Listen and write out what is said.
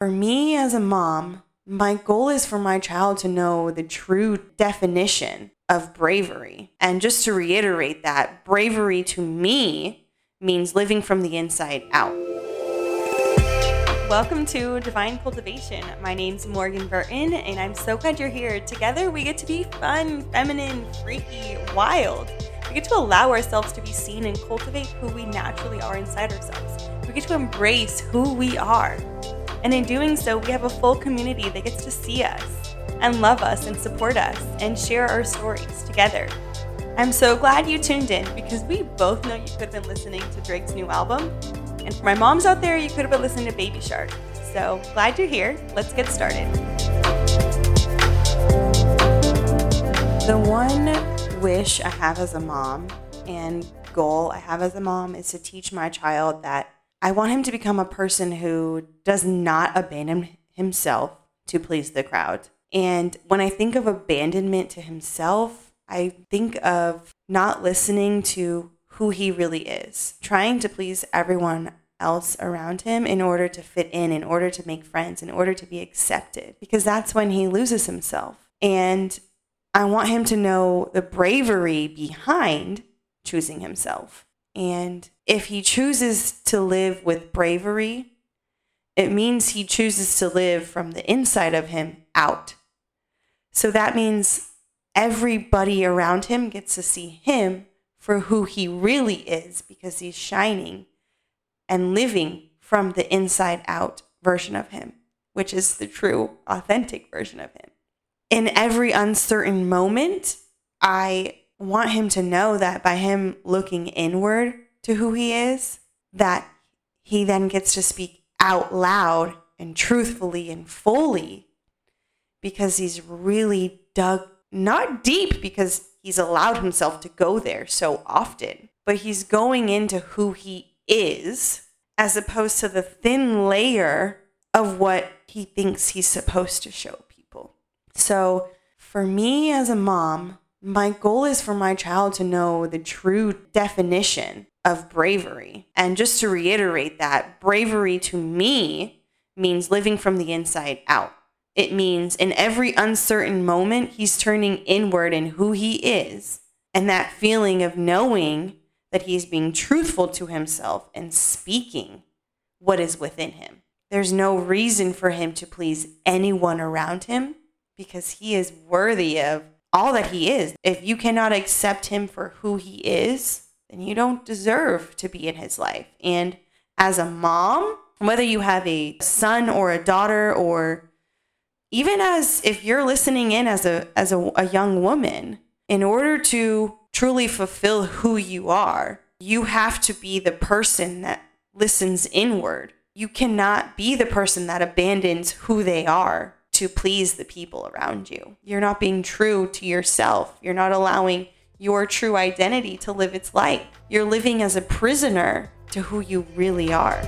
For me as a mom, my goal is for my child to know the true definition of bravery. And just to reiterate that, bravery to me means living from the inside out. Welcome to Divine Cultivation. My name's Morgan Burton, and I'm so glad you're here. Together, we get to be fun, feminine, freaky, wild. We get to allow ourselves to be seen and cultivate who we naturally are inside ourselves. We get to embrace who we are. And in doing so, we have a full community that gets to see us and love us and support us and share our stories together. I'm so glad you tuned in because we both know you could have been listening to Drake's new album. And for my moms out there, you could have been listening to Baby Shark. So glad you're here. Let's get started. The one wish I have as a mom and goal I have as a mom is to teach my child that I want him to become a person who does not abandon himself to please the crowd. And when I think of abandonment to himself, I think of not listening to who he really is, trying to please everyone else around him in order to fit in, in order to make friends, in order to be accepted, because that's when he loses himself. And I want him to know the bravery behind choosing himself. And if he chooses to live with bravery, it means he chooses to live from the inside of him out. So that means everybody around him gets to see him for who he really is because he's shining and living from the inside out version of him, which is the true, authentic version of him. In every uncertain moment, I want him to know that by him looking inward to who he is, that he then gets to speak out loud and truthfully and fully because he's really dug not deep because he's allowed himself to go there so often, but he's going into who he is as opposed to the thin layer of what he thinks he's supposed to show people. So, for me as a mom, my goal is for my child to know the true definition of bravery. And just to reiterate that, bravery to me means living from the inside out. It means in every uncertain moment, he's turning inward in who he is. And that feeling of knowing that he's being truthful to himself and speaking what is within him. There's no reason for him to please anyone around him because he is worthy of all that he is. If you cannot accept him for who he is, then you don't deserve to be in his life. And as a mom, whether you have a son or a daughter or even as if you're listening in as a as a, a young woman in order to truly fulfill who you are you have to be the person that listens inward you cannot be the person that abandons who they are to please the people around you. You're not being true to yourself. You're not allowing your true identity to live its life. you're living as a prisoner to who you really are